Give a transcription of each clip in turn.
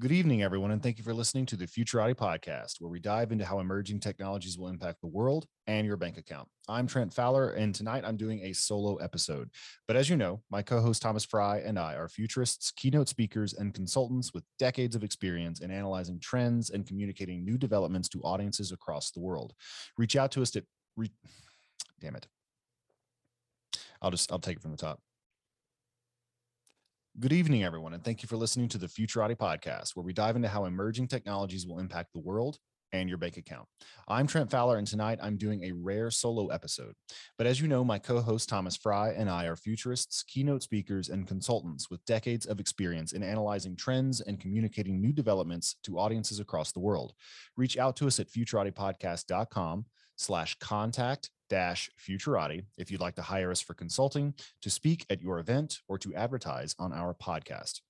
Good evening, everyone, and thank you for listening to the Futurati podcast, where we dive into how emerging technologies will impact the world and your bank account. I'm Trent Fowler, and tonight I'm doing a solo episode. But as you know, my co host Thomas Frey and I are futurists, keynote speakers, and consultants with decades of experience in analyzing trends and communicating new developments to audiences across the world. Reach out to us at, re- damn it. I'll just, I'll take it from the top. Good evening, everyone, and thank you for listening to the Futurati podcast, where we dive into how emerging technologies will impact the world and your bank account. I'm Trent Fowler, and tonight I'm doing a rare solo episode. But as you know, my co host Thomas Frey and I are futurists, keynote speakers, and consultants with decades of experience in analyzing trends and communicating new developments to audiences across the world. Reach out to us at futuratipodcast.com slash contact dash futurati if you'd like to hire us for consulting, to speak at your event, or to advertise on our podcast.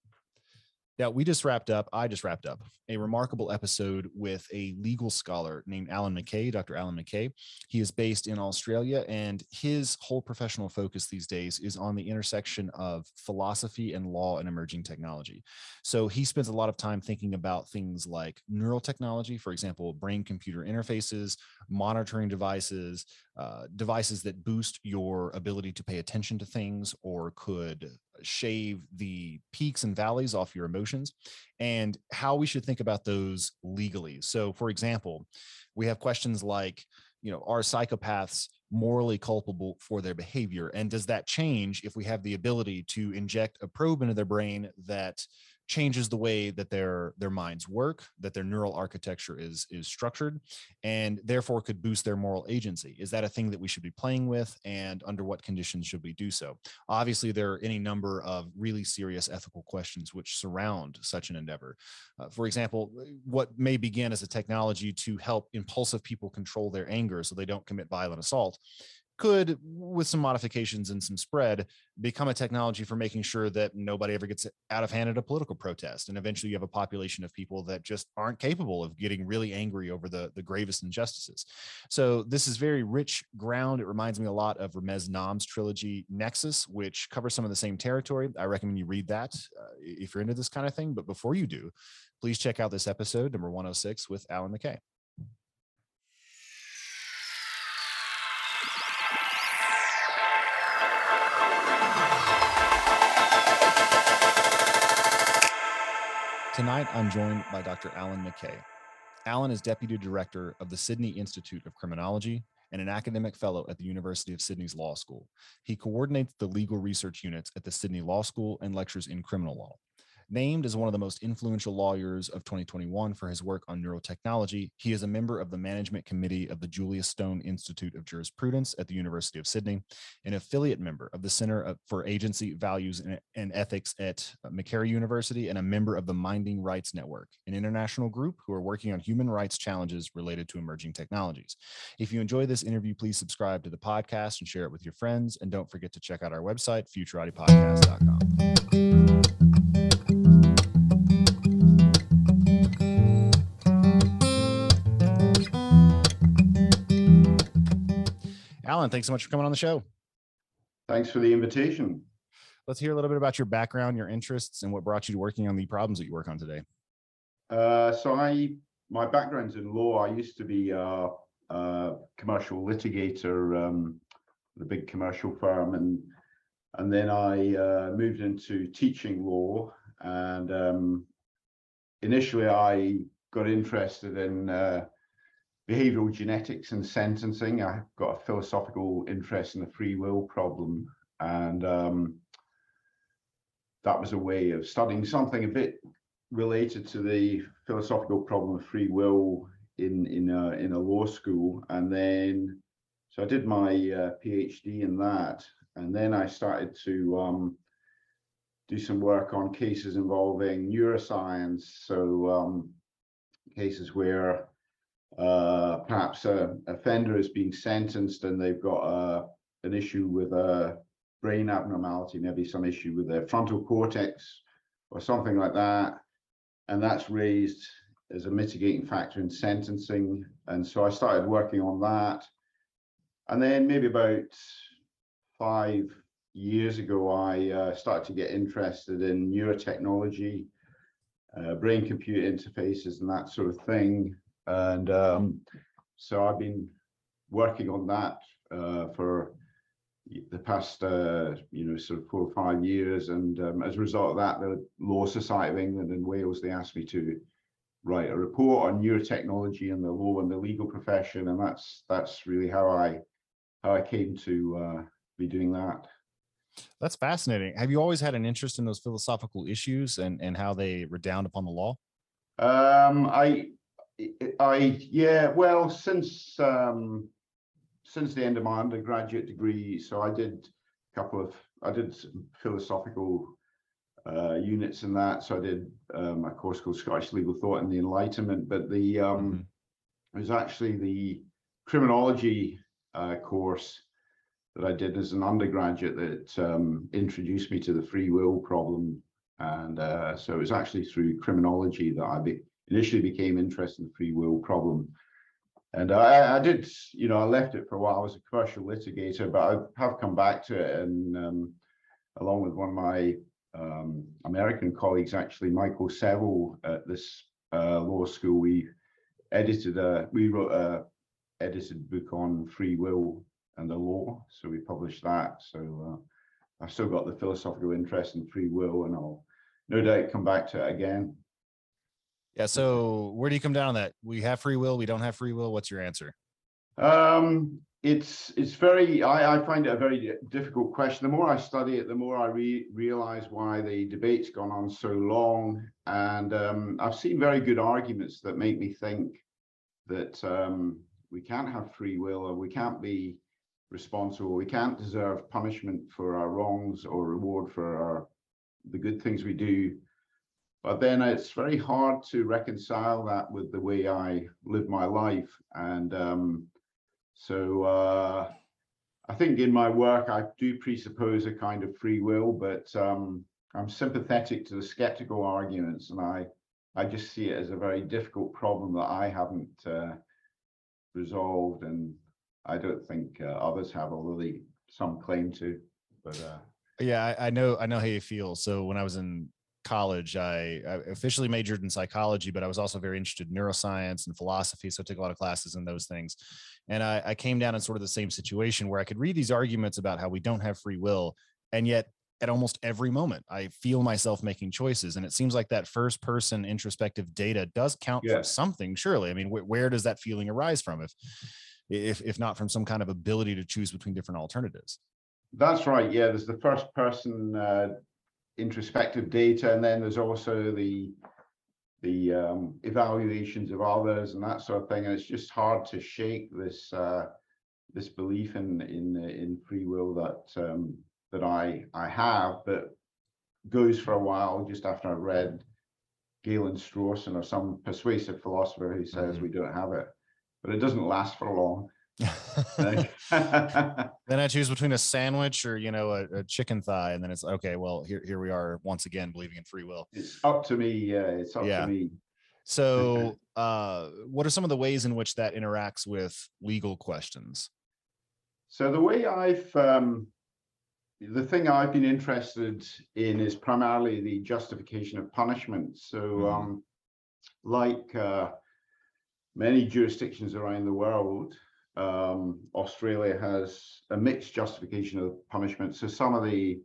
Now, we just wrapped up, I just wrapped up a remarkable episode with a legal scholar named Allan McCay, Dr. Allan McCay. He is based in Australia, and his whole professional focus these days is on the intersection of philosophy and law and emerging technology. So he spends a lot of time thinking about things like neural technology, for example, brain computer interfaces, monitoring devices, uh, devices that boost your ability to pay attention to things or could shave the peaks and valleys off your emotions and how we should think about those legally. So, for example, we have questions like, you know, are psychopaths morally culpable for their behavior? And does that change if we have the ability to inject a probe into their brain that changes the way that their their minds work that their neural architecture is is structured and therefore could boost their moral agency. Is that a thing that we should be playing with and under what conditions should we do so? Obviously there are any number of really serious ethical questions which surround such an endeavor. Uh, for example what may begin as a technology to help impulsive people control their anger so they don't commit violent assault could, with some modifications and some spread, become a technology for making sure that nobody ever gets out of hand at a political protest. And eventually you have a population of people that just aren't capable of getting really angry over the, the gravest injustices. So this is very rich ground. It reminds me a lot of Ramez Nam's trilogy Nexus, which covers some of the same territory. I recommend you read that uh, if you're into this kind of thing. But before you do, please check out this episode, number 106 with Allan McCay. Tonight, I'm joined by Dr. Allan McCay. Allan is Deputy Director of the Sydney Institute of Criminology and an academic fellow at the University of Sydney's Law School. He coordinates the legal research units at the Sydney Law School and lectures in criminal law. Named as one of the most influential lawyers of 2021 for his work on neurotechnology, he is a member of the management committee of the Julius Stone Institute of Jurisprudence at the University of Sydney, an affiliate member of the Center for Agency Values and Ethics at Macquarie University, and a member of the Minding Rights Network, an international group who are working on human rights challenges related to emerging technologies. If you enjoy this interview, please subscribe to the podcast and share it with your friends. And don't forget to check out our website, futuratipodcast.com. Allan, thanks so much for coming on the show. Thanks for the invitation. Let's hear a little bit about your background, your interests, and what brought you to working on the problems that you work on today. Uh, so I, my background's in law. I used to be a, a commercial litigator, um, the big commercial firm, and and then I uh, moved into teaching law. And um, initially, I got interested in uh, behavioral genetics and sentencing. I've got a philosophical interest in the free will problem, and um, that was a way of studying something a bit related to the philosophical problem of free will in in a, in a law school. And then, so I did my uh, PhD in that, and then I started to um, do some work on cases involving neuroscience. So um, cases where uh, perhaps a offender is being sentenced and they've got a, an issue with a brain abnormality, maybe some issue with their frontal cortex or something like that. And that's raised as a mitigating factor in sentencing. And so I started working on that. And then maybe about five years ago, I uh, started to get interested in neurotechnology uh, brain computer interfaces and that sort of thing. And um, so I've been working on that uh, for the past, uh, you know, sort of four or five years. And um, as a result of that, the Law Society of England and Wales, they asked me to write a report on neurotechnology and the law and the legal profession. And that's that's really how I how I came to uh, be doing that. That's fascinating. Have you always had an interest in those philosophical issues and, and how they redound upon the law? Um, I, I, yeah, well, since um, since the end of my undergraduate degree, so I did a couple of, I did philosophical uh, units in that. So I did um, a course called Scottish Legal Thought and the Enlightenment, but the um, mm-hmm. it was actually the criminology uh, course that I did as an undergraduate that um, introduced me to the free will problem. And uh, so it was actually through criminology that I be initially became interested in the free will problem. And I, I, did, you know, I left it for a while. I was a commercial litigator, but I have come back to it. And um, along with one of my um, American colleagues, actually, Michael Sevel at this uh, law school, we edited a, we wrote a edited book on free will and the law. So we published that. So uh, I've still got the philosophical interest in free will, and I'll no doubt come back to it again. Yeah. So where do you come down on that? We have free will. We don't have free will. What's your answer? Um, it's it's very. I, I find it a very difficult question. The more I study it, the more I re- realize why the debate's gone on so long. And um, I've seen very good arguments that make me think that um, we can't have free will or we can't be responsible. We can't deserve punishment for our wrongs or reward for our the good things we do. But then it's very hard to reconcile that with the way I live my life. And um, so uh, I think in my work, I do presuppose a kind of free will, but um, I'm sympathetic to the skeptical arguments. And I, I just see it as a very difficult problem that I haven't uh, resolved. And I don't think uh, others have, although they some claim to. But uh, yeah, I, I, know I know how you feel. So when I was in college, I, I, officially majored in psychology, but I was also very interested in neuroscience and philosophy. So I took a lot of classes in those things. And I, I came down in sort of the same situation where I could read these arguments about how we don't have free will, and yet at almost every moment i feel myself making choices and it seems like that first person introspective data does count yeah. for something surely i mean wh- where does that feeling arise from if if if not from some kind of ability to choose between different alternatives. That's right. Yeah, there's the first person uh, introspective data, and then there's also the the um, evaluations of others and that sort of thing. And it's just hard to shake this uh, this belief in in in free will that um, that I I have, but goes for a while just after I've read Galen Strawson or some persuasive philosopher who says mm-hmm. we don't have it but it doesn't last for long. then I choose between a sandwich or you know a, a, chicken thigh, and then it's okay. Well, here here we are once again believing in free will. It's up to me. Yeah, it's up yeah. to me. So, uh, what are some of the ways in which that interacts with legal questions? So the way I've um, the thing I've been interested in is primarily the justification of punishment. So, mm. um, like uh, many jurisdictions around the world, um, Australia has a mixed justification of punishment. So some of the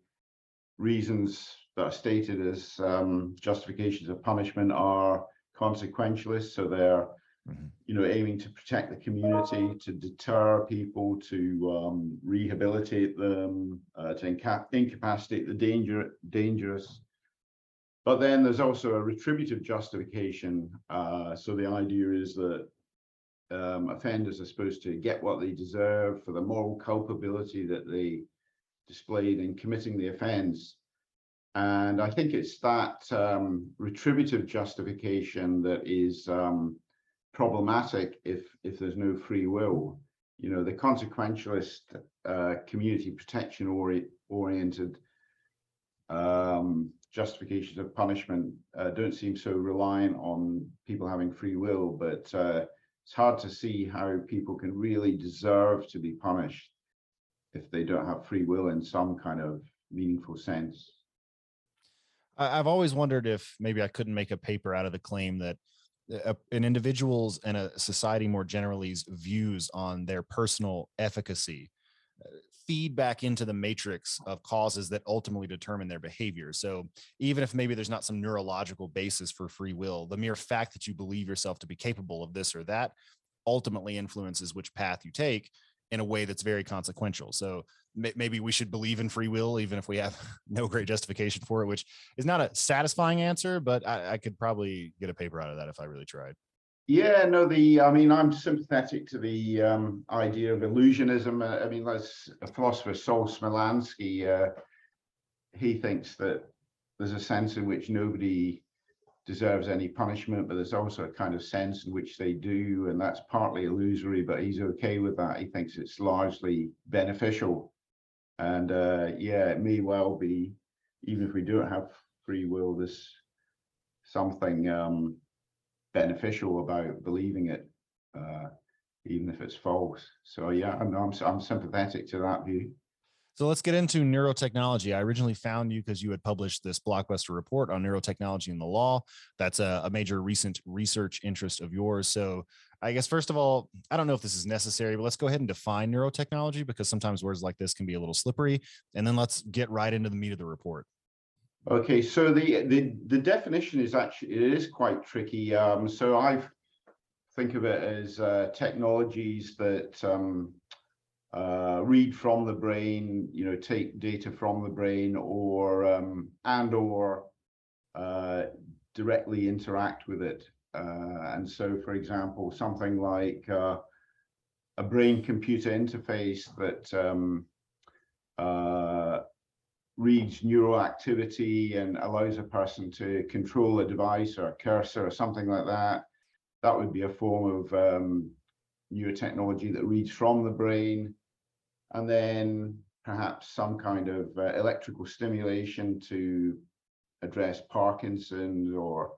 reasons that are stated as um, justifications of punishment are consequentialist. So they're, mm-hmm. you know, aiming to protect the community, to deter people, to um, rehabilitate them, uh, to inca- incapacitate the danger, dangerous but then there's also a retributive justification. Uh, so the idea is that um, offenders are supposed to get what they deserve for the moral culpability that they displayed in committing the offense. And I think it's that um, retributive justification that is um, problematic if if there's no free will. You know, the consequentialist, uh, community protection ori- oriented um, justifications of punishment uh, don't seem so reliant on people having free will, but uh, it's hard to see how people can really deserve to be punished if they don't have free will in some kind of meaningful sense. I've always wondered if maybe I couldn't make a paper out of the claim that a, an individual's and a society more generally's views on their personal efficacy uh, feed back into the matrix of causes that ultimately determine their behavior. So even if maybe there's not some neurological basis for free will, the mere fact that you believe yourself to be capable of this or that ultimately influences which path you take in a way that's very consequential. So maybe we should believe in free will, even if we have no great justification for it, which is not a satisfying answer, but I, I could probably get a paper out of that if I really tried. Yeah, no, the I mean, I'm sympathetic to the um, idea of illusionism. Uh, I mean, there's a philosopher, Saul Smilansky. Uh, he thinks that there's a sense in which nobody deserves any punishment, but there's also a kind of sense in which they do, and that's partly illusory, but he's okay with that. He thinks it's largely beneficial. And uh, yeah, it may well be, even if we don't have free will, there's something um, beneficial about believing it, uh, even if it's false. So yeah, I'm, I'm, I'm sympathetic to that view. So let's get into neurotechnology. I originally found you because you had published this blockbuster report on neurotechnology and the law. That's a, a, major recent research interest of yours. So I guess first of all, I don't know if this is necessary, but let's go ahead and define neurotechnology because sometimes words like this can be a little slippery. And then let's get right into the meat of the report. Okay, so the the the definition is actually it is quite tricky. Um, so I think of it as uh, technologies that um, uh, read from the brain, you know, take data from the brain, or um, and or uh, directly interact with it. Uh, and so, for example, something like uh, a brain-computer interface that um, uh, reads neural activity and allows a person to control a device or a cursor or something like that. That would be a form of um, neurotechnology that reads from the brain and then perhaps some kind of uh, electrical stimulation to address Parkinson's or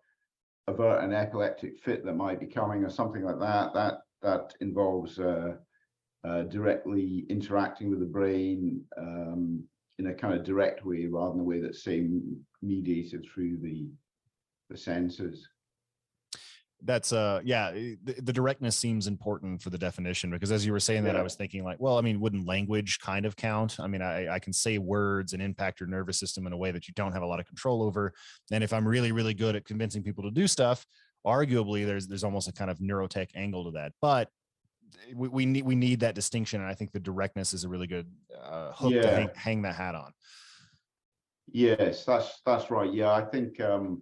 avert an epileptic fit that might be coming or something like that. That that involves uh, uh, directly interacting with the brain um, in a kind of direct way rather than a way that's say mediated through the the senses. That's uh yeah eh, the, the, directness seems important for the definition because as you were saying yeah. that i was thinking like well i mean wouldn't language kind of count? I mean I, I can say words and impact your nervous system in a way that you don't have a lot of control over. And if i'm really really good at convincing people to do stuff arguably there's there's almost a kind of neurotech angle to that. But we, we need we need that distinction and i think the directness is a really good uh, hook yeah. to hang, hang the hat on yes that's that's right yeah i think um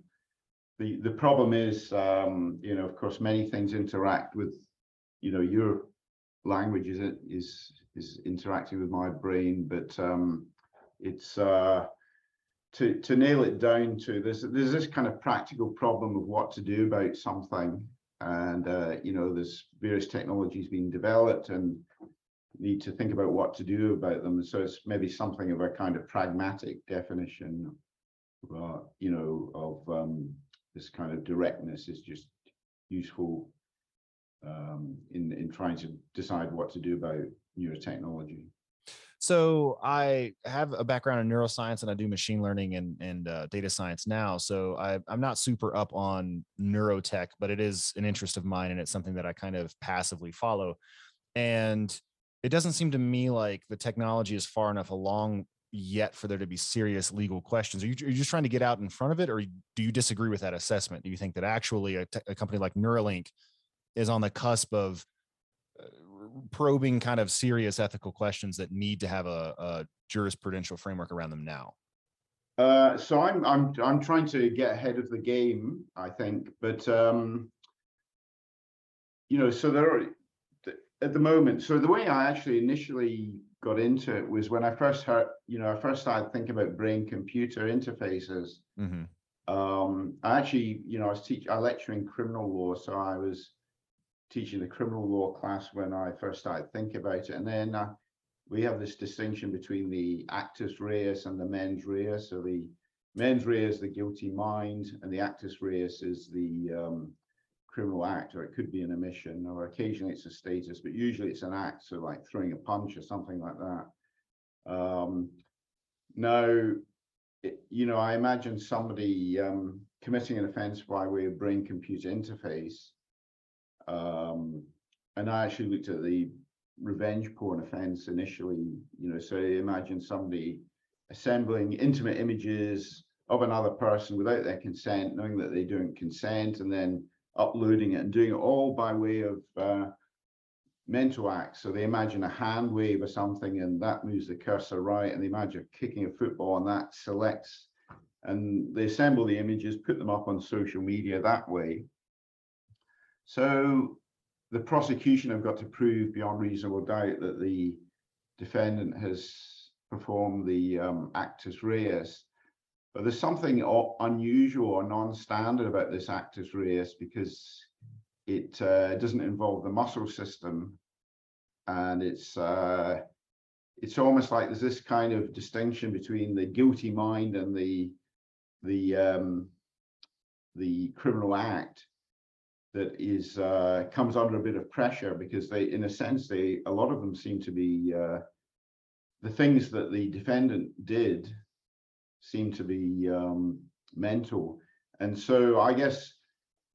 the the problem is um, you know of course many things interact with you know your language is is is interacting with my brain but um, it's uh, to to nail it down to this there's this kind of practical problem of what to do about something and uh, you know there's various technologies being developed and need to think about what to do about them so it's maybe something of a kind of pragmatic definition you know of um, this kind of directness is just useful um, in in trying to decide what to do about neurotechnology. So I have a background in neuroscience and I do machine learning and, and uh, data science now. So I, I'm not super up on neurotech, but it is an interest of mine and it's something that I kind of passively follow. And it doesn't seem to me like the technology is far enough along yet for there to be serious legal questions. Are you, are you, just trying to get out in front of it, or do you disagree with that assessment? Do you think that actually a, a company like Neuralink is on the cusp of probing kind of serious ethical questions that need to have a, a jurisprudential framework around them now? Uh, so I'm I'm I'm trying to get ahead of the game, I think, but um, you know, so there are at the moment. So the way I actually initially got into it was when I first heard, you know, I first started thinking about brain computer interfaces. Mm-hmm. Um, I actually, you know, I was teaching, I lecture in criminal law, so I was teaching the criminal law class when I first started thinking about it, and then uh, we have this distinction between the actus reus and the mens rea. So the mens rea is the guilty mind, and the actus reus is the um, criminal act, or it could be an omission, or occasionally it's a status, but usually it's an act, so like throwing a punch or something like that. Um, now, it- you know, I imagine somebody um, committing an offence by way of brain-computer interface. Um, and I actually looked at the revenge porn offence initially, you know, so imagine somebody assembling intimate images of another person without their consent, knowing that they don't consent, and then uploading it and doing it all by way of uh, mental acts. So they imagine a hand wave or something, and that moves the cursor right, and they imagine kicking a football, and that selects, and they assemble the images, put them up on social media that way. So the prosecution have got to prove beyond reasonable doubt that the defendant has performed the um, actus reus. But there's something unusual or non-standard about this actus reus because it uh, doesn't involve the muscle system, and it's uh, it's almost like there's this kind of distinction between the guilty mind and the the um, the criminal act that is uh, comes under a bit of pressure because they, in a sense, they a lot of them seem to be uh, the things that the defendant did seem to be um, mental, and so I guess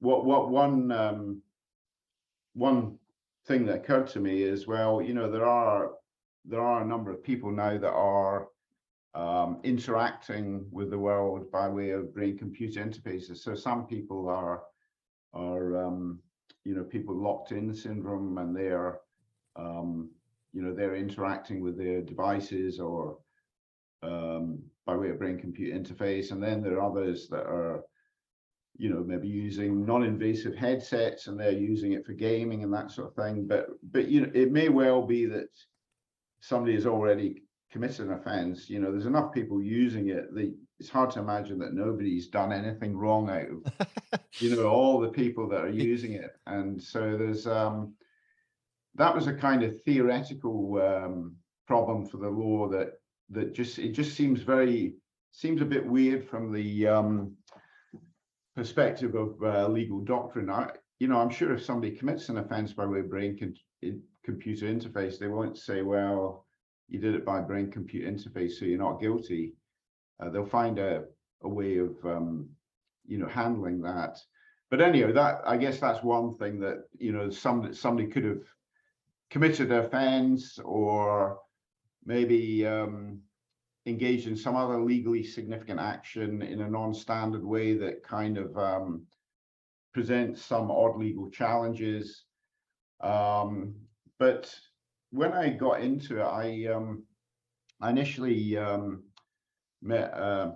what what one um, one thing that occurred to me is well, you know, there are there are a number of people now that are um, interacting with the world by way of brain-computer interfaces. So some people are are um, you know people locked in syndrome, and they're um, you know they're interacting with their devices or um, by way of brain-computer interface, and then there are others that are you know maybe using non-invasive headsets and they're using it for gaming and that sort of thing. But but you know it may well be that somebody has already committed an offence. You know, there's enough people using it. The, it's hard to imagine that nobody's done anything wrong out of you know all the people that are using it. And so there's um that was a kind of theoretical um problem for the law that that just it just seems very seems a bit weird from the um perspective of uh, legal doctrine. I, you know i'm sure if somebody commits an offense by way of brain con- computer interface they won't say well you did it by brain computer interface so you're not guilty uh, they'll find a, a way of um you know handling that. But anyway that i guess that's one thing that you know some somebody could have committed an offense or maybe um engaged in some other legally significant action in a non-standard way that kind of um presents some odd legal challenges. Um but when i got into it i um i initially um met uh,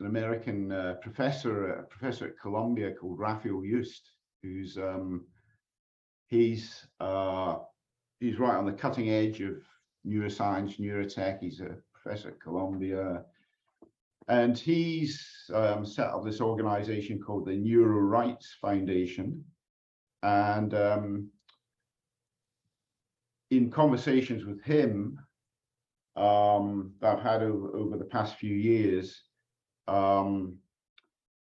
an American uh, professor, a professor at Columbia called Rafael Yuste, who's um, he's uh, he's right on the cutting edge of neuroscience, neurotech. He's a professor at Columbia, and he's um, set up this organization called the Neuro Rights Foundation, and um, in conversations with him um, that I've had over, over the past few years, um,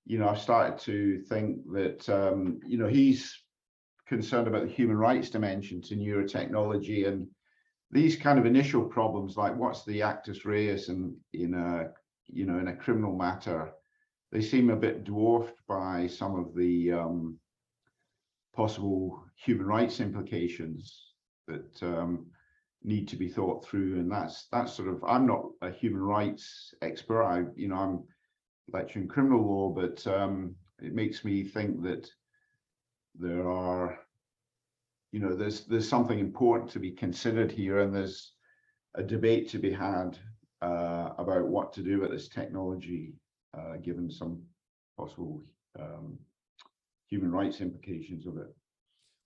you know, I've started to think that, um, you know, he's concerned about the human rights dimension to neurotechnology and these kind of initial problems, like what's the actus reus and in a, you know, in a criminal matter, they seem a bit dwarfed by some of the um, possible human rights implications that um, need to be thought through. And that's that's sort of I'm not a human rights expert. I you know I'm lecturing criminal law, but um, it makes me think that there are, you know, there's there's something important to be considered here, and there's a debate to be had uh, about what to do with this technology, uh, given some possible um, human rights implications of it.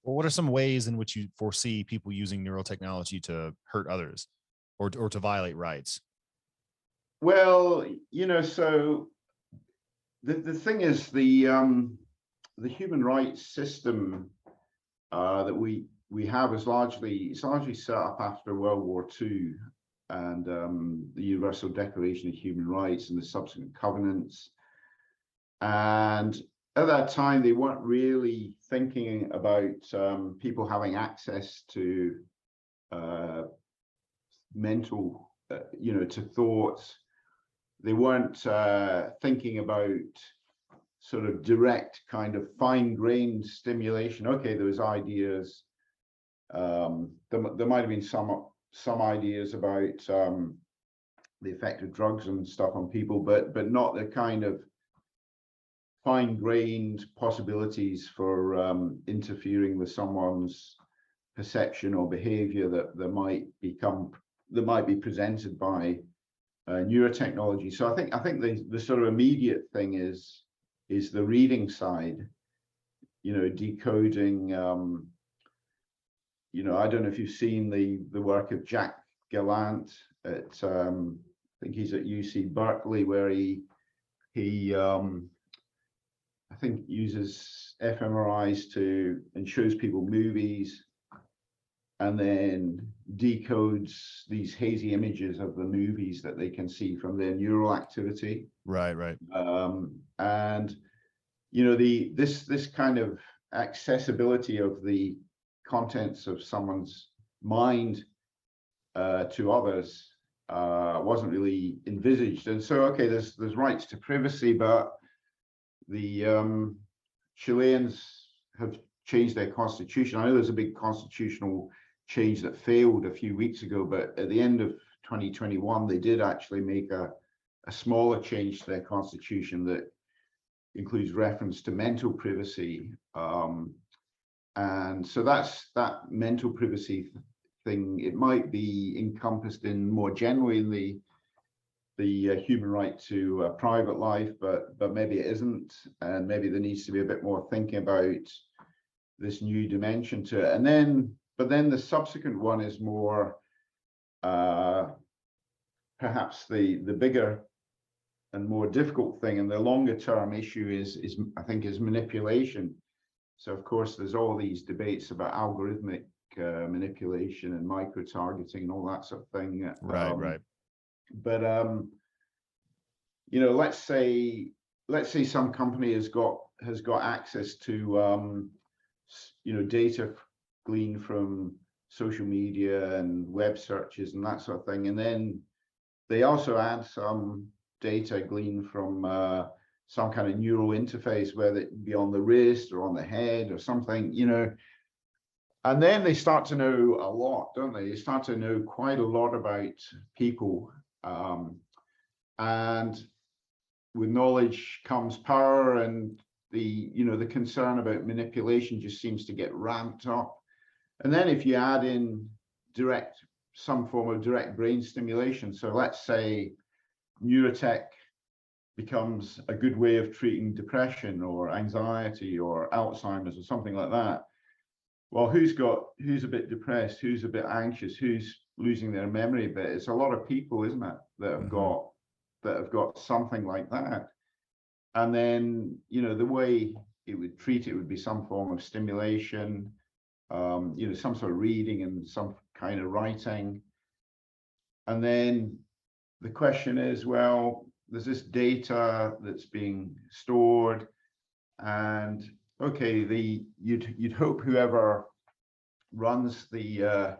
Well, what are some ways in which you foresee people using neurotechnology to hurt others or, or to violate rights? Well, you know, so the, the thing is the um, the human rights system uh, that we we have is largely it's largely set up after World War II and um, the Universal Declaration of Human Rights and the subsequent covenants. And at that time, they weren't really thinking about um, people having access to uh, mental, uh, you know, to thoughts they weren't uh, thinking about sort of direct kind of fine grained stimulation. Okay, there was ideas. Um, there, there might have been some some ideas about um, the effect of drugs and stuff on people, but but not the kind of fine-grained possibilities for um, interfering with someone's perception or behavior that, that might become that might be presented by uh, neurotechnology. So I think I think the the sort of immediate thing is is the reading side. You know, decoding. Um, you know, I don't know if you've seen the the work of Jack Gallant at um, I think he's at UC Berkeley where he he um, I think uses fMRIs to and shows people movies and then decodes these hazy images of the movies that they can see from their neural activity. Right, right. Um, and you know the this this kind of accessibility of the contents of someone's mind uh, to others uh, wasn't really envisaged. And so, okay, there's there's rights to privacy, but the um, Chileans have changed their constitution. I know there's a big constitutional change that failed a few weeks ago, but at the end of 2021, they did actually make a, a smaller change to their constitution that includes reference to mental privacy. Um, and so that's that mental privacy thing. It might be encompassed in more generally in the the uh, human right to uh, private life, but but maybe it isn't, and maybe there needs to be a bit more thinking about this new dimension to it. And then, but then the subsequent one is more, uh, perhaps the the bigger and more difficult thing, and the longer term issue is is I think is manipulation. So of course, there's all these debates about algorithmic uh, manipulation and micro targeting and all that sort of thing. Right, um, right but um, you know, let's say let's say some company has got has got access to um, you know data gleaned from social media and web searches and that sort of thing, and then they also add some data gleaned from uh, some kind of neural interface, whether it be on the wrist or on the head or something, you know. And then they start to know a lot, don't they? They start to know quite a lot about people um, and with knowledge comes power and the you know the concern about manipulation just seems to get ramped up. And then if you add in direct some form of direct brain stimulation so let's say neurotech becomes a good way of treating depression or anxiety or alzheimer's or something like that well who's got who's a bit depressed who's a bit anxious who's losing their memory but it's a lot of people isn't it that have mm-hmm. got that have got something like that and then you know the way it would treat it would be some form of stimulation um, you know some sort of reading and some kind of writing and then the question is well there's this data that's being stored and okay the you'd you'd hope whoever runs the uh,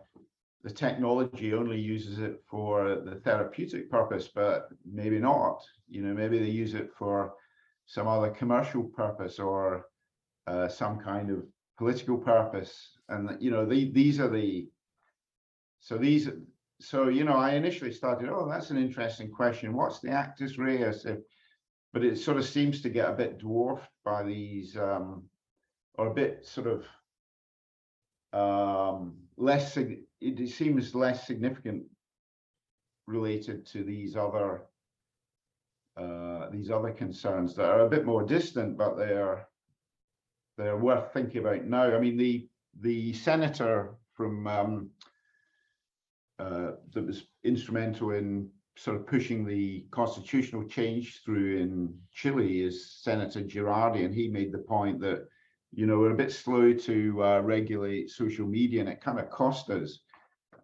the technology only uses it for the therapeutic purpose, but maybe not. You know, maybe they use it for some other commercial purpose or uh, some kind of political purpose. And you know, the, these are the so these so you know, I initially started, oh, that's an interesting question. What's the actus reus? If, but it sort of seems to get a bit dwarfed by these um, or a bit sort of um, less it seems less significant related to these other uh, these other concerns that are a bit more distant, but they're they're worth thinking about now. I mean, the the senator from um, uh, that was instrumental in sort of pushing the constitutional change through in Chile is Senator Girardi, and he made the point that you know we're a bit slow to uh, regulate social media, and it kind of cost us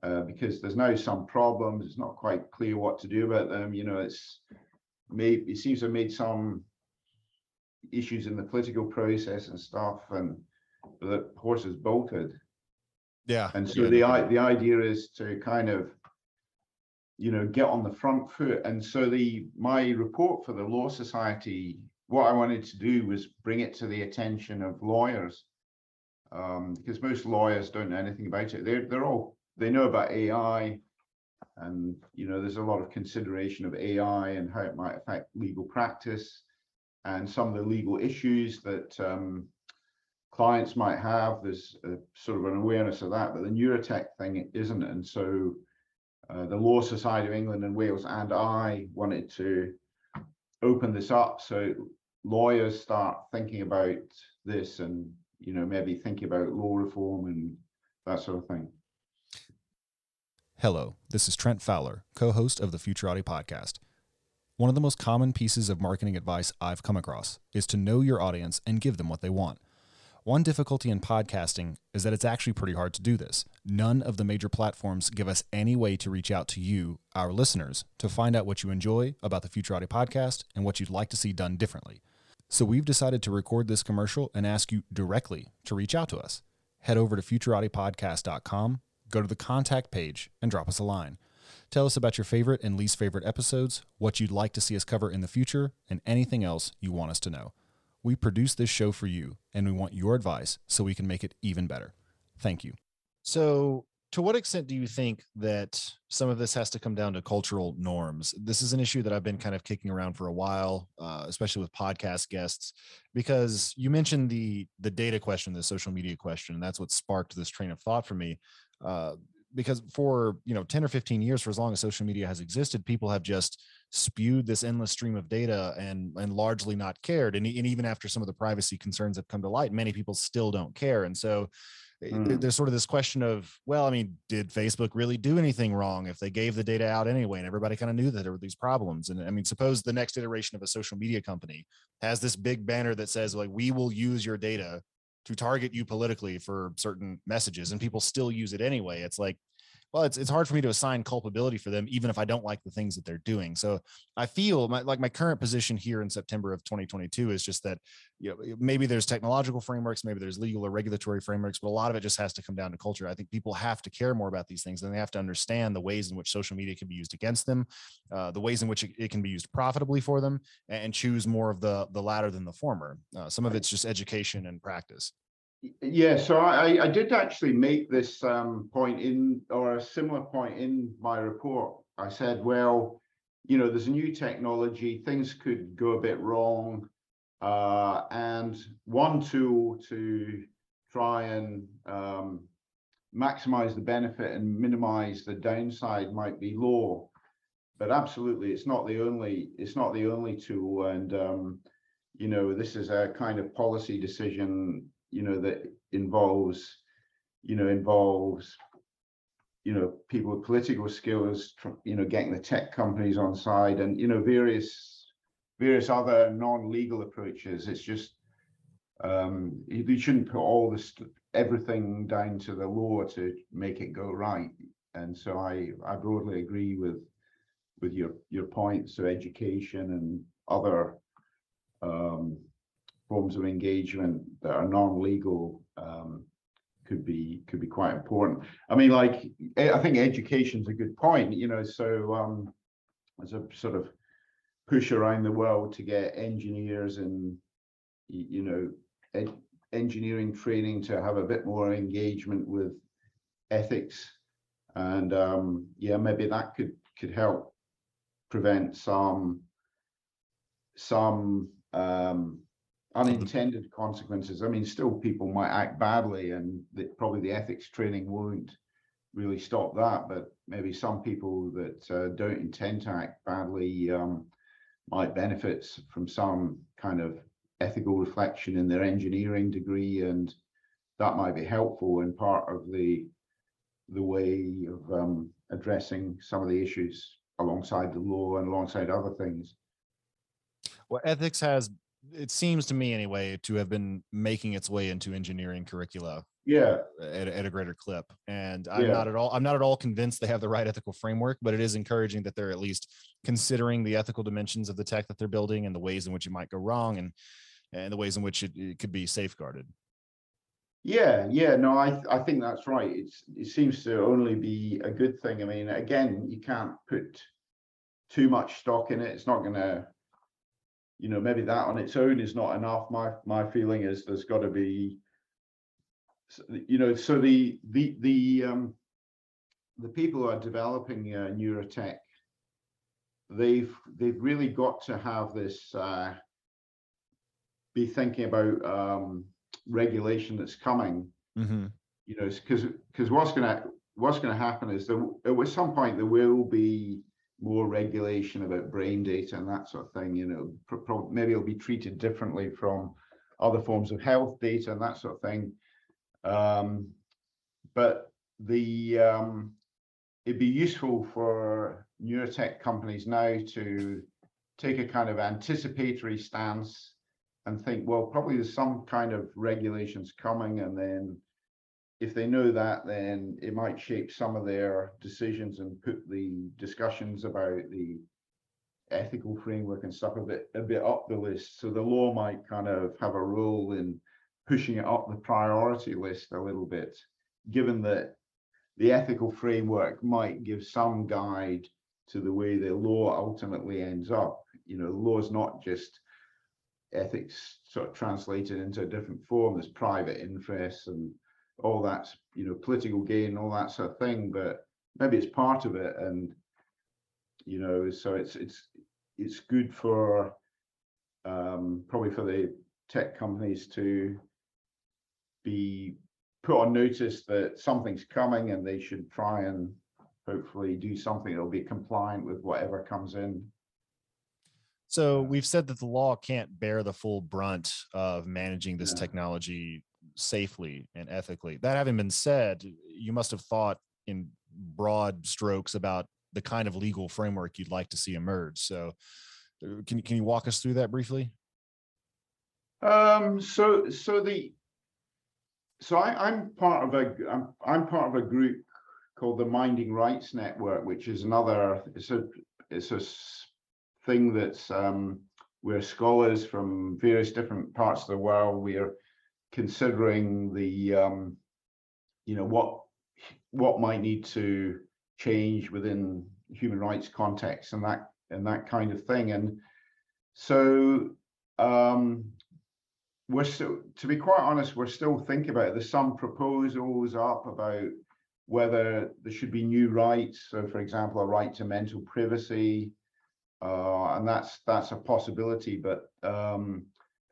uh, because there's now some problems. It's not quite clear what to do about them. You know, it's made it seems to have made some issues in the political process and stuff, and the horse is bolted. Yeah. And so the the idea is to kind of you know, get on the front foot. And so the my report for the Law Society, what I wanted to do was bring it to the attention of lawyers, um, because most lawyers don't know anything about it. They're they're all they know about AI, and you know, there's a lot of consideration of AI and how it might affect legal practice, and some of the legal issues that um, clients might have. There's a, sort of an awareness of that, but the neurotech thing isn't. And so uh, the Law Society of England and Wales and I wanted to open this up so lawyers start thinking about this and you know maybe thinking about law reform and that sort of thing. Hello, this is Trent Fowler, co-host of the Futurati podcast. One of the most common pieces of marketing advice I've come across is to know your audience and give them what they want. One difficulty in podcasting is that it's actually pretty hard to do this. None of the major platforms give us any way to reach out to you, our listeners, to find out what you enjoy about the Futurati podcast and what you'd like to see done differently. So we've decided to record this commercial and ask you directly to reach out to us. Head over to futuratipodcast.com, go to the contact page, and drop us a line. Tell us about your favorite and least favorite episodes, what you'd like to see us cover in the future, and anything else you want us to know. We produce this show for you, and we want your advice so we can make it even better. Thank you. So, to what extent do you think that some of this has to come down to cultural norms? This is an issue that I've been kind of kicking around for a while, uh, especially with podcast guests, because you mentioned the the data question, the social media question, and that's what sparked this train of thought for me. Uh, because for you know 10 or 15 years for as long as social media has existed people have just spewed this endless stream of data and and largely not cared and, and even after some of the privacy concerns have come to light many people still don't care and so mm. there's sort of this question of well i mean did facebook really do anything wrong if they gave the data out anyway and everybody kind of knew that there were these problems and i mean suppose the next iteration of a social media company has this big banner that says like we will use your data to target you politically for certain messages and people still use it anyway it's like well it's, it's hard for me to assign culpability for them even if i don't like the things that they're doing. So i feel my, like my current position here in september of 2022 is just that you know maybe there's technological frameworks maybe there's legal or regulatory frameworks but a lot of it just has to come down to culture. I think people have to care more about these things and they have to understand the ways in which social media can be used against them uh, the ways in which it, it, can be used profitably for them and choose more of the the latter than the former. Uh, some of it's just education and practice yeah, so I, I did actually make this um, point in, or a similar point in my report. I said, well, you know, there's a new technology, things could go a bit wrong. Uh, and one tool to try and um, maximize the benefit and minimize the downside might be law. But absolutely, it's not the only, it's not the only tool. And, um, you know, this is a kind of policy decision you know, that involves, you know, involves, you know, people with political skills, you know, getting the tech companies on side and, you know, various, various other non-legal approaches. It's just, um, you shouldn't put all this, everything down to the law to make it go right. And so I, I broadly agree with, with your, your points. So education and other, um, forms of engagement that are non-legal um, could be could be quite important. I mean, like I think education's a good point. You know, so um, as a sort of push around the world to get engineers and you know ed- engineering training to have a bit more engagement with ethics, and um, yeah, maybe that could could help prevent some some um, unintended consequences. I mean, still people might act badly, and the, probably the ethics training won't really stop that. But maybe some people that uh, don't intend to act badly um, might benefit from some kind of ethical reflection in their engineering degree, and that might be helpful in part of the the way of um, addressing some of the issues alongside the law and alongside other things. Well, ethics has it seems to me anyway to have been making its way into engineering curricula yeah uh, at, at a greater clip and i'm yeah. not at all i'm not at all convinced they have the right ethical framework but it is encouraging that they're at least considering the ethical dimensions of the tech that they're building and the ways in which it might go wrong and and the ways in which it, it could be safeguarded Yeah, yeah, no, I I think that's right. It's it seems to only be a good thing. I mean, again, you can't put too much stock in it. It's not gonna, you know, maybe that on its own is not enough. My my feeling is there's got to be, you know, so the the the um the people who are developing uh, neurotech, they've they've really got to have this uh, be thinking about um, regulation that's coming. Mm-hmm. You know, because because what's gonna what's gonna happen is there at some point there will be more regulation about brain data and that sort of thing. You know, maybe it'll be treated differently from other forms of health data and that sort of thing. Um, but the um, it'd be useful for neurotech companies now to take a kind of anticipatory stance and think, well, probably there's some kind of regulations coming, and then if they know that, then it might shape some of their decisions and put the discussions about the ethical framework and stuff a bit a bit up the list. So the law might kind of have a role in pushing it up the priority list a little bit, given that the ethical framework might give some guide to the way the law ultimately ends up. You know, law is not just ethics sort of translated into a different form. There's private interests and all that's you know political gain, all that sort of thing. But maybe it's part of it, and you know, so it's it's it's good for um, probably for the tech companies to be put on notice that something's coming and they should try and hopefully do something that'll be compliant with whatever comes in so we've said that the law can't bear the full brunt of managing this yeah. technology safely and ethically. That having been said, you must have thought in broad strokes about the kind of legal framework you'd like to see emerge. So uh, can you can you walk us through that briefly? Um, so so the so I, I'm part of a I'm, I'm part of a group called the Minding Rights Network, which is another it's a it's a thing that's um, where scholars from various different parts of the world we are considering the um, you know what what might need to change within human rights context and that and that kind of thing. And so um, we're still to be quite honest we're still thinking about it. There's some proposals up about whether there should be new rights. So for example a right to mental privacy uh, and that's that's a possibility. But um,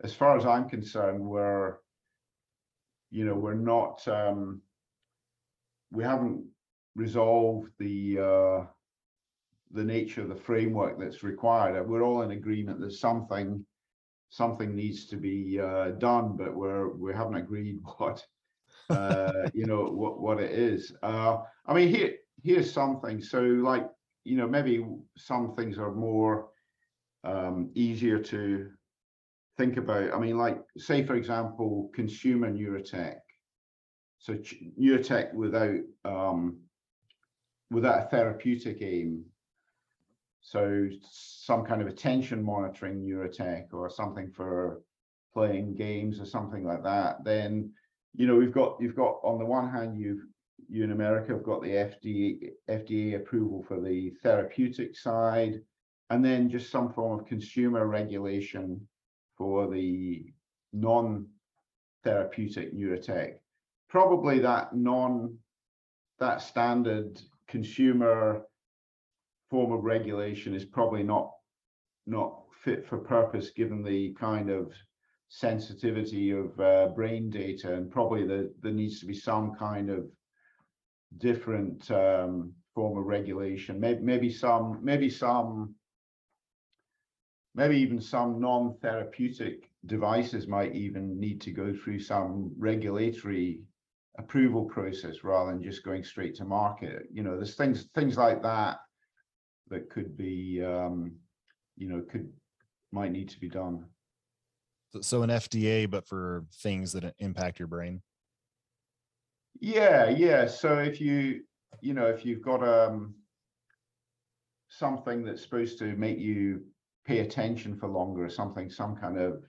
as far as I'm concerned, we're you know we're not um, we haven't resolved the uh, the nature of the framework that's required. We're all in agreement that something something needs to be uh, done, but we're we haven't agreed what uh, you know what what it is. Uh, I mean, here here's something. So like you know, maybe some things are more um, easier to think about. I mean, like say, for example, consumer neurotech. So neurotech without um, without a therapeutic aim. So some kind of attention monitoring neurotech or something for playing games or something like that. Then, you know, we've got you've got on the one hand you've you in America have got the FDA, FDA approval for the therapeutic side, and then just some form of consumer regulation for the non-therapeutic neurotech. Probably that non, that standard consumer form of regulation is probably not not fit for purpose given the kind of sensitivity of uh, brain data and probably the, there needs to be some kind of different um, form of regulation. Maybe, maybe some, maybe some, maybe even some non-therapeutic devices might even need to go through some regulatory approval process rather than just going straight to market. You know, there's things things like that that could be, um, you know, could might need to be done. So an FDA, but for things that impact your brain. Yeah, yeah. So if you, you know, if you've got um something that's supposed to make you pay attention for longer or something, some kind of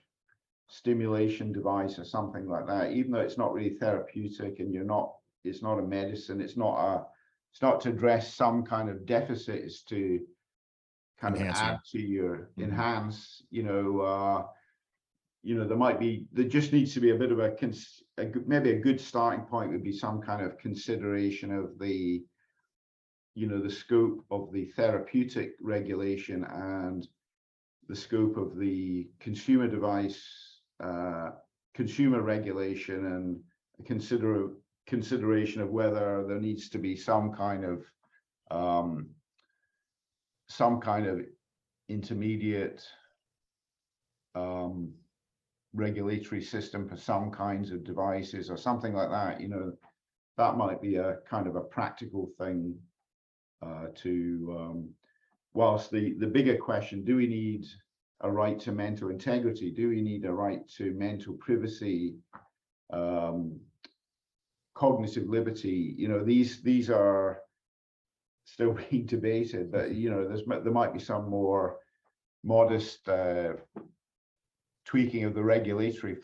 stimulation device or something like that, even though it's not really therapeutic and you're not, it's not a medicine, it's not a, it's not to address some kind of deficit, it's to kind of add to your mm-hmm. enhance, you know, uh, you know, there might be, there just needs to be a bit of a, a maybe a good starting point would be some kind of consideration of the, you know, the scope of the therapeutic regulation and the scope of the consumer device, uh, consumer regulation and consider consideration of whether there needs to be some kind of um, some kind of intermediate um, regulatory system for some kinds of devices or something like that, you know, that might be a kind of a practical thing uh, to, um, whilst the, the bigger question, do we need a right to mental integrity? Do we need a right to mental privacy, um, cognitive liberty? You know, these these are still being debated, but you know, there's there might be some more modest uh, tweaking of the regulatory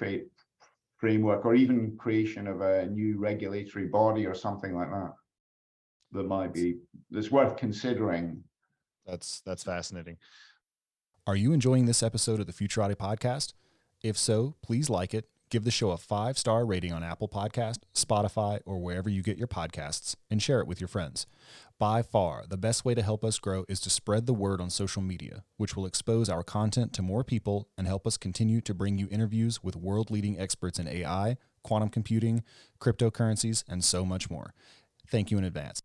framework or even creation of a new regulatory body or something like that that might be that's worth considering that's that's fascinating are you enjoying this episode of the futurati podcast if so please like it give the show a five star rating on apple podcast spotify or wherever you get your podcasts and share it with your friends by far, the best way to help us grow is to spread the word on social media, which will expose our content to more people and help us continue to bring you interviews with world leading experts in AI, quantum computing, cryptocurrencies, and so much more. Thank you in advance.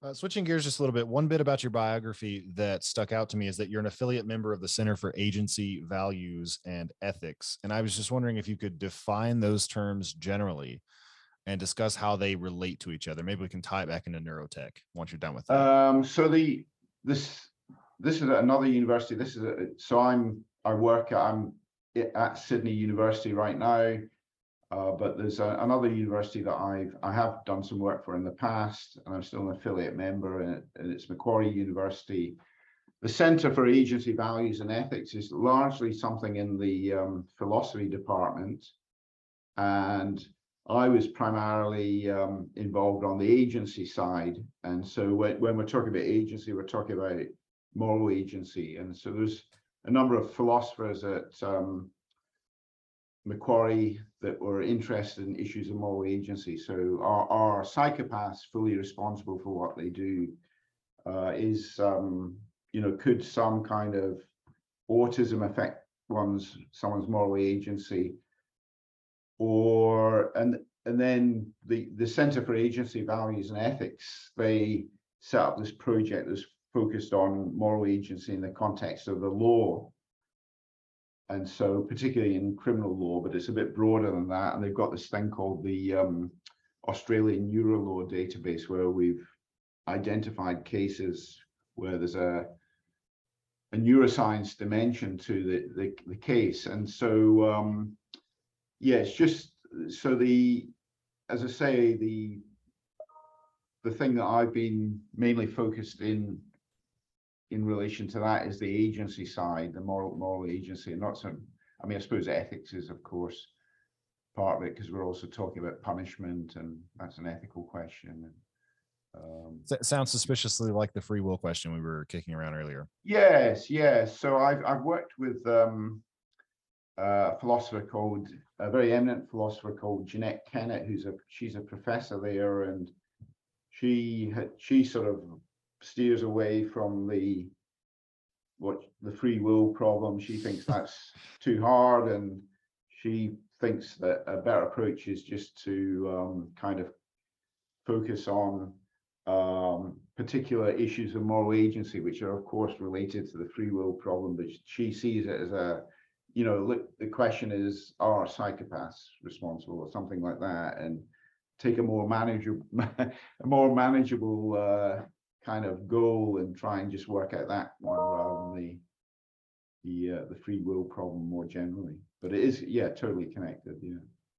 Uh, switching gears just a little bit, one bit about your biography that stuck out to me is that you're an affiliate member of the Center for Agency Values and Ethics. And I was just wondering if you could define those terms generally and discuss how they relate to each other. Maybe we can tie it back into neurotech once you're done with that. Um, so the this this is another university. This is a, so I'm I work at, I'm at Sydney University right now, uh, but there's a, another university that I've I have done some work for in the past, and I'm still an affiliate member, and, it, and it's Macquarie University. The Centre for Agency Values and Ethics is largely something in the um, philosophy department, and I was primarily um, involved on the agency side. And so when, when we're talking about agency, we're talking about moral agency. And so there's a number of philosophers at um, Macquarie that were interested in issues of moral agency. So are, are psychopaths fully responsible for what they do? Uh, is, um, you know, could some kind of autism affect one's someone's moral agency? or and and then the the Center for Agency Values and Ethics they set up this project that's focused on moral agency in the context of the law. And so, particularly in criminal law, but it's a bit broader than that. And they've got this thing called the um, Australian Neurolaw database, where we've identified cases where there's a a neuroscience dimension to the the, the case. And so, um, yeah, it's just so the, as I say, the the thing that I've been mainly focused in in relation to that is the agency side, the moral moral agency, and not some. I mean, I suppose ethics is, of course, part of it because we're also talking about punishment, and that's an ethical question. And, um, sounds suspiciously like the free will question we were kicking around earlier. Yes, yes. So I've I've worked with um, a philosopher called a very eminent philosopher called Jeanette Kennett, who's a she's a professor there, and she had, she sort of steers away from the what the free will problem. She thinks that's too hard, and she thinks that a better approach is just to um, kind of focus on um, particular issues of moral agency, which are of course related to the free will problem. But she sees it as a you know, look, the question is, are psychopaths responsible or something like that, and take a more manageable, a more manageable uh, kind of goal and try and just work out that one rather than the the uh, the free will problem more generally. But it is, yeah, totally connected. Yeah.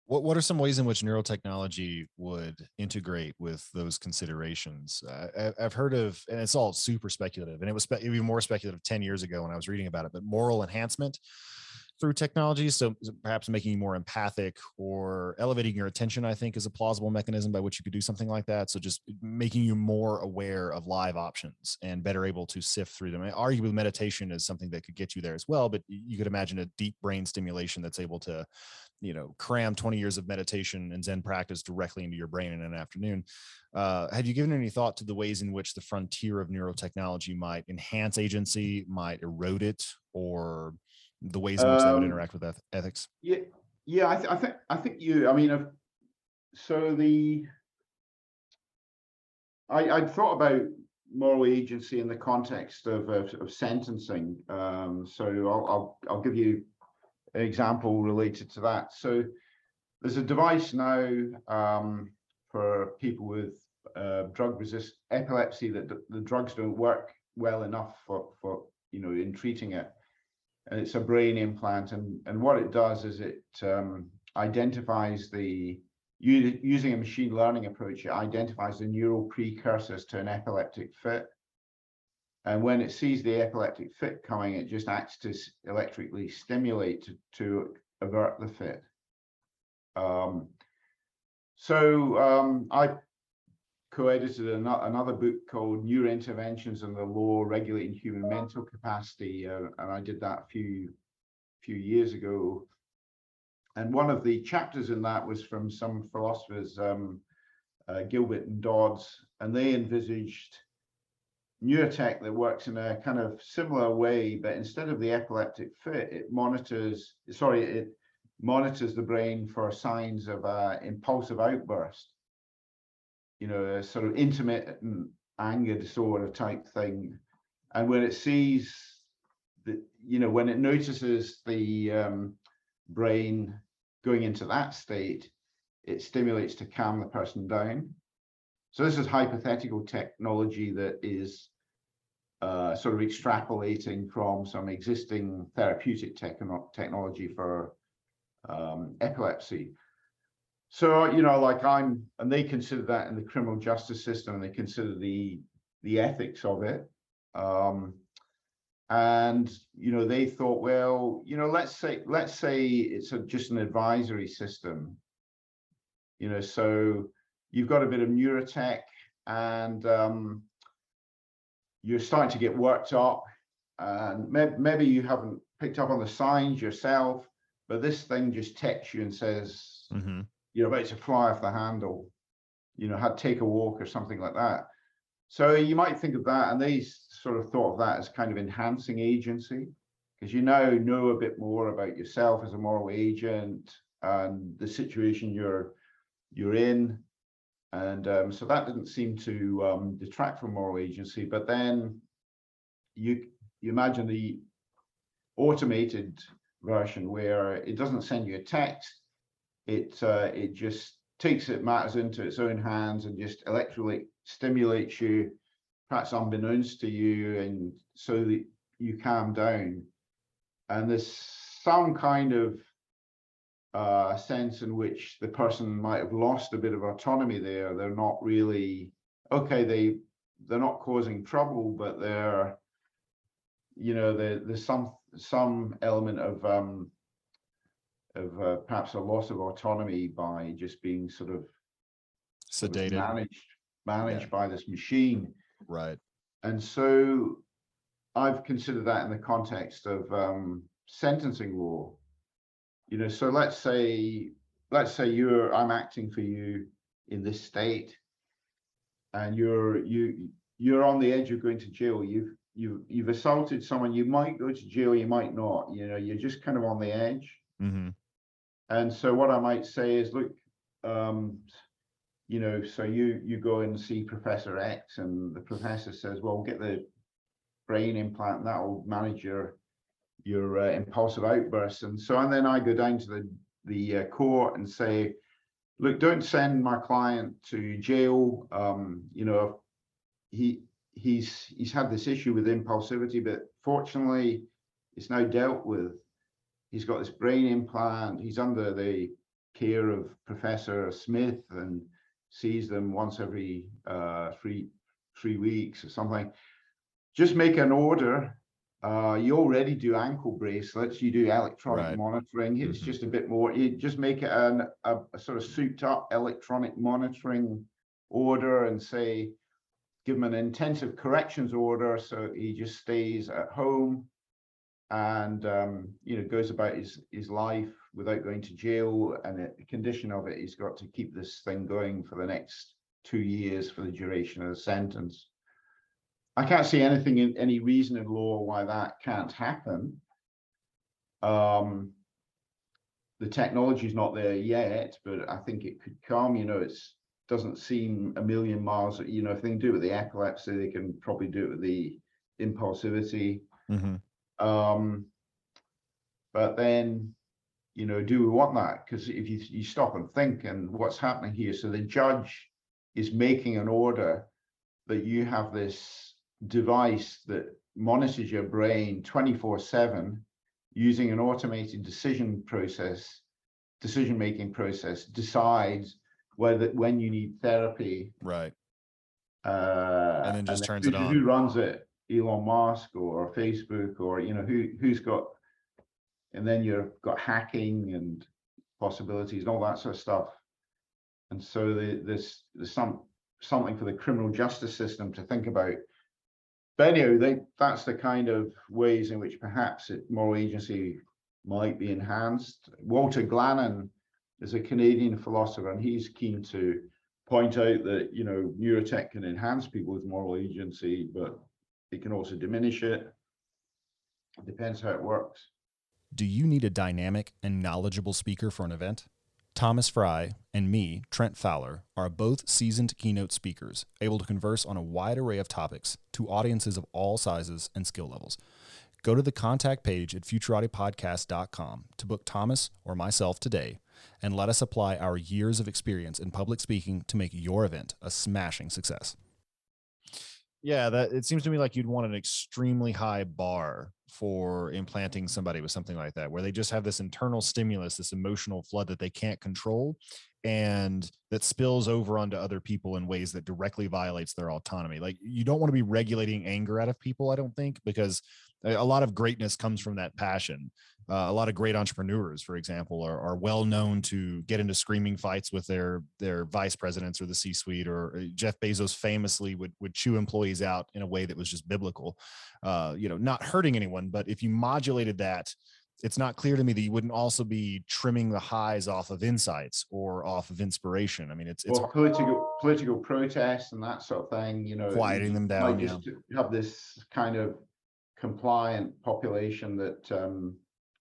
What What are some ways in which neurotechnology would integrate with those considerations? Uh, I've heard of, and it's all super speculative, and it was spe- even more speculative ten years ago when I was reading about it. But moral enhancement through technology. So perhaps making you more empathic or elevating your attention, I think, is a plausible mechanism by which you could do something like that. So just making you more aware of live options and better able to sift through them. Arguably, meditation is something that could get you there as well, but you could imagine a deep brain stimulation that's able to you know cram 20 years of meditation and zen practice directly into your brain in an afternoon uh, have you given any thought to the ways in which the frontier of neurotechnology might enhance agency might erode it or the ways in which um, that would interact with eth- ethics yeah yeah I, th- I, think i think you i mean so the I, I'd thought about moral agency in the context of, of, of sentencing. Um, so I'll, I'll, I'll give you an example related to that. So there's a device now um, for people with uh, drug resist epilepsy that the, the, drugs don't work well enough for, for you know in treating it. And it's a brain implant, and and what it does is it um, identifies the using a machine learning approach. It identifies the neural precursors to an epileptic fit and when it sees the epileptic fit coming, it just acts to electrically stimulate to, to avert the fit. Um, so um, I co-edited another book called Neurointerventions in the Law Regulating Human Mental Capacity, uh, and I did that a few few years ago. And one of the chapters in that was from some philosophers, um, uh, Gilbert and Dodds, and they envisaged neurotech that works in a kind of similar way, but instead of the epileptic fit, it monitors, sorry, it monitors the brain for signs of uh, impulsive outburst, you know, a sort of intermittent anger disorder type thing. And when it sees that, you know, when it notices the um, brain going into that state, it stimulates to calm the person down. So this is hypothetical technology that is uh, sort of extrapolating from some existing therapeutic techno technology for um, epilepsy. So, you know, like I'm, and they consider that in the criminal justice system, and they consider the the ethics of it. Um, and you know, they thought, well, you know, let's say let's say it's a, just an advisory system. You know, so you've got a bit of neurotech and um, you're starting to get worked up and may, maybe you haven't picked up on the signs yourself but this thing just texts you and says mm-hmm. You're about to fly off the handle you know had take a walk or something like that so you might think of that and they sort of thought of that as kind of enhancing agency because you now know a bit more about yourself as a moral agent and the situation you're you're in and um, so that didn't seem to um, detract from moral agency. But then you you imagine the automated version where it doesn't send you a text, it uh, it just takes it matters into its own hands and just electrically stimulates you, perhaps unbeknownst to you, and so that you calm down. And there's some kind of uh, sense in which the person might have lost a bit of autonomy there. They're not really okay. They they're not causing trouble, but they're you know there's some some element of um, of uh, perhaps a loss of autonomy by just being sort of sedated, managed managed yeah. by this machine. Right. And so I've considered that in the context of um, sentencing law you know so let's say let's say you're i'm acting for you in this state and you're you you're on the edge of going to jail you've you've you've assaulted someone you might go to jail you might not you know you're just kind of on the edge mm-hmm. And so what i might say is look um you know so you you go and see professor x and the professor says well get the brain implant and that will manage your your uh, impulsive outbursts. And so, and then I go down to the the uh, court and say, look, don't send my client to jail. Um, you know, he he's he's had this issue with impulsivity, but fortunately, it's now dealt with. He's got this brain implant. He's under the care of Professor Smith and sees them once every uh, three three weeks or something. Just make an order uh, you already do ankle bracelets, you do electronic Right. monitoring. It's Mhm. just a bit more, you just make it an, a, a sort of souped up electronic monitoring order and say, give him an intensive corrections order, so he just stays at home and, um, you know, goes about his, his life without going to jail. And the condition of it, he's got to keep this thing going for the next two years for the duration of the sentence. I can't see anything in any reason in law why that can't happen. Um, the is not there yet, but I think it could come. You know, it's doesn't seem a million miles. You know, if they can do it with the epilepsy, they can probably do it with the impulsivity. Mhm. Um, but then, you know, do we want that? Because if you, you stop and think and what's happening here, so the judge is making an order that you have this device that monitors your brain 24 7 using an automated decision process, decision making process, decides whether when you need therapy Right. uh, And then just turns who, it on. Who runs it? Elon Musk or Facebook or you know who who's got, and then you've got hacking and possibilities and all that sort of stuff. And so the, there's there's some something for the criminal justice system to think about. But anyway, they, that's the kind of ways in which perhaps it, moral agency might be enhanced. Walter Glannon is a Canadian philosopher, and he's keen to point out that you know neurotech can enhance people with moral agency, but it can also diminish it. It depends how it works. Do you need a dynamic and knowledgeable speaker for an event? Thomas Frey and me, Trent Fowler, are both seasoned keynote speakers, able to converse on a wide array of topics to audiences of all sizes and skill levels. Go to the contact page at futuratipodcast.com to book Thomas or myself today and let us apply our years of experience in public speaking to make your event a smashing success. Yeah, that it seems to me like you'd want an extremely high bar for implanting somebody with something like that, where they just have this internal stimulus, this emotional flood that they can't control, and that spills over onto other people in ways that directly violates their autonomy. Like you don't want to be regulating anger out of people, I don't think, because a lot of greatness comes from that passion. Uh, a lot of great entrepreneurs, for example, are, are well known to get into screaming fights with their their vice presidents or the C-suite. Or uh, Jeff Bezos famously would would chew employees out in a way that was just biblical. Uh, you know, not hurting anyone, but if you modulated that, it's not clear to me that you wouldn't also be trimming the highs off of insights or off of inspiration. I mean, it's it's Or political political protests and that sort of thing. You know, Quieting them down, yeah. Just have this kind of compliant population that um,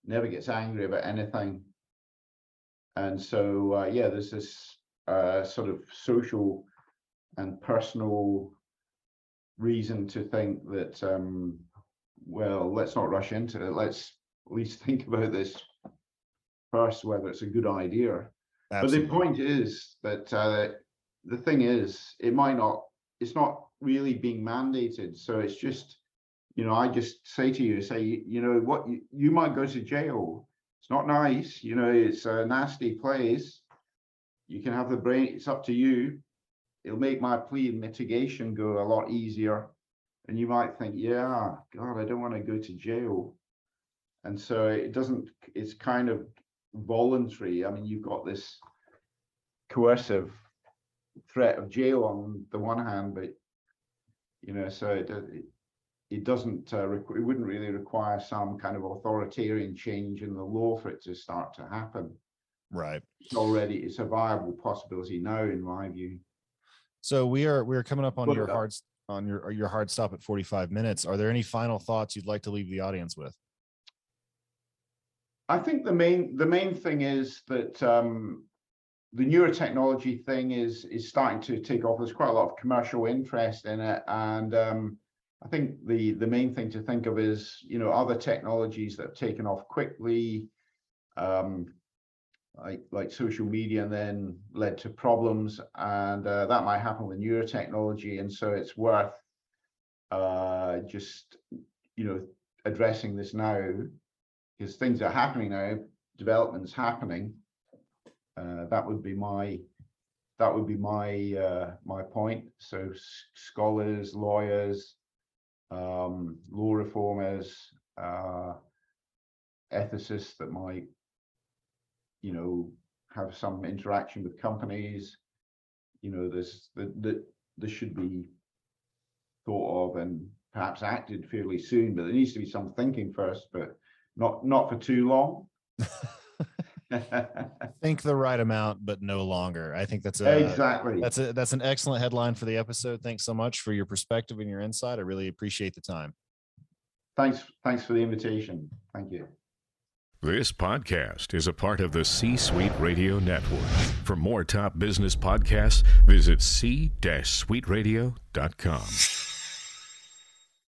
never gets angry about anything. And so, uh, yeah, there's this uh, sort of social and personal reason to think that, um, well, let's not rush into it. Let's at least think about this first, whether it's a good idea. But the point is that uh, the thing is, it might not, it's not really being mandated. So it's just, you know, I just say to you, say, you know, what you, you might go to jail. It's not nice, you know, it's a nasty place. You can have the brain, it's up to you. It'll make my plea and mitigation go a lot easier. And you might think, yeah, God, I don't want to go to jail. And so it doesn't, it's kind of voluntary. I mean, you've got this coercive threat of jail on the one hand, but you know, so it it, it doesn't uh, requ- it wouldn't really require some kind of authoritarian change in the law for it to start to happen. right. It's already it's a viable possibility now, in my view. So we are we are coming up on Look your up. hard on your your hard stop at 45 minutes. Are there any final thoughts you'd like to leave the audience with? I think the main the main thing is that um, the neurotechnology thing is is starting to take off. There's quite a lot of commercial interest in it, and um, I think the the main thing to think of is you know other technologies that have taken off quickly, um, like like social media, and then led to problems, and uh, that might happen with neurotechnology, and so it's worth uh, just you know addressing this now because things are happening now, development's happening. Uh, that would be my, that would be my, uh, my point. So scholars, lawyers, um, law reformers, uh, ethicists that might, you know, have some interaction with companies. You know, this that this should be thought of and perhaps acted fairly soon, but there needs to be some thinking first, but not not for too long. think the right amount, but no longer. I think that's a, exactly that's a that's an excellent headline for the episode. Thanks so much for your perspective and your insight. I really appreciate the time. Thanks, thanks for the invitation. Thank you. This podcast is a part of the C Suite Radio Network. For more top business podcasts, visit c-suiteradio.com.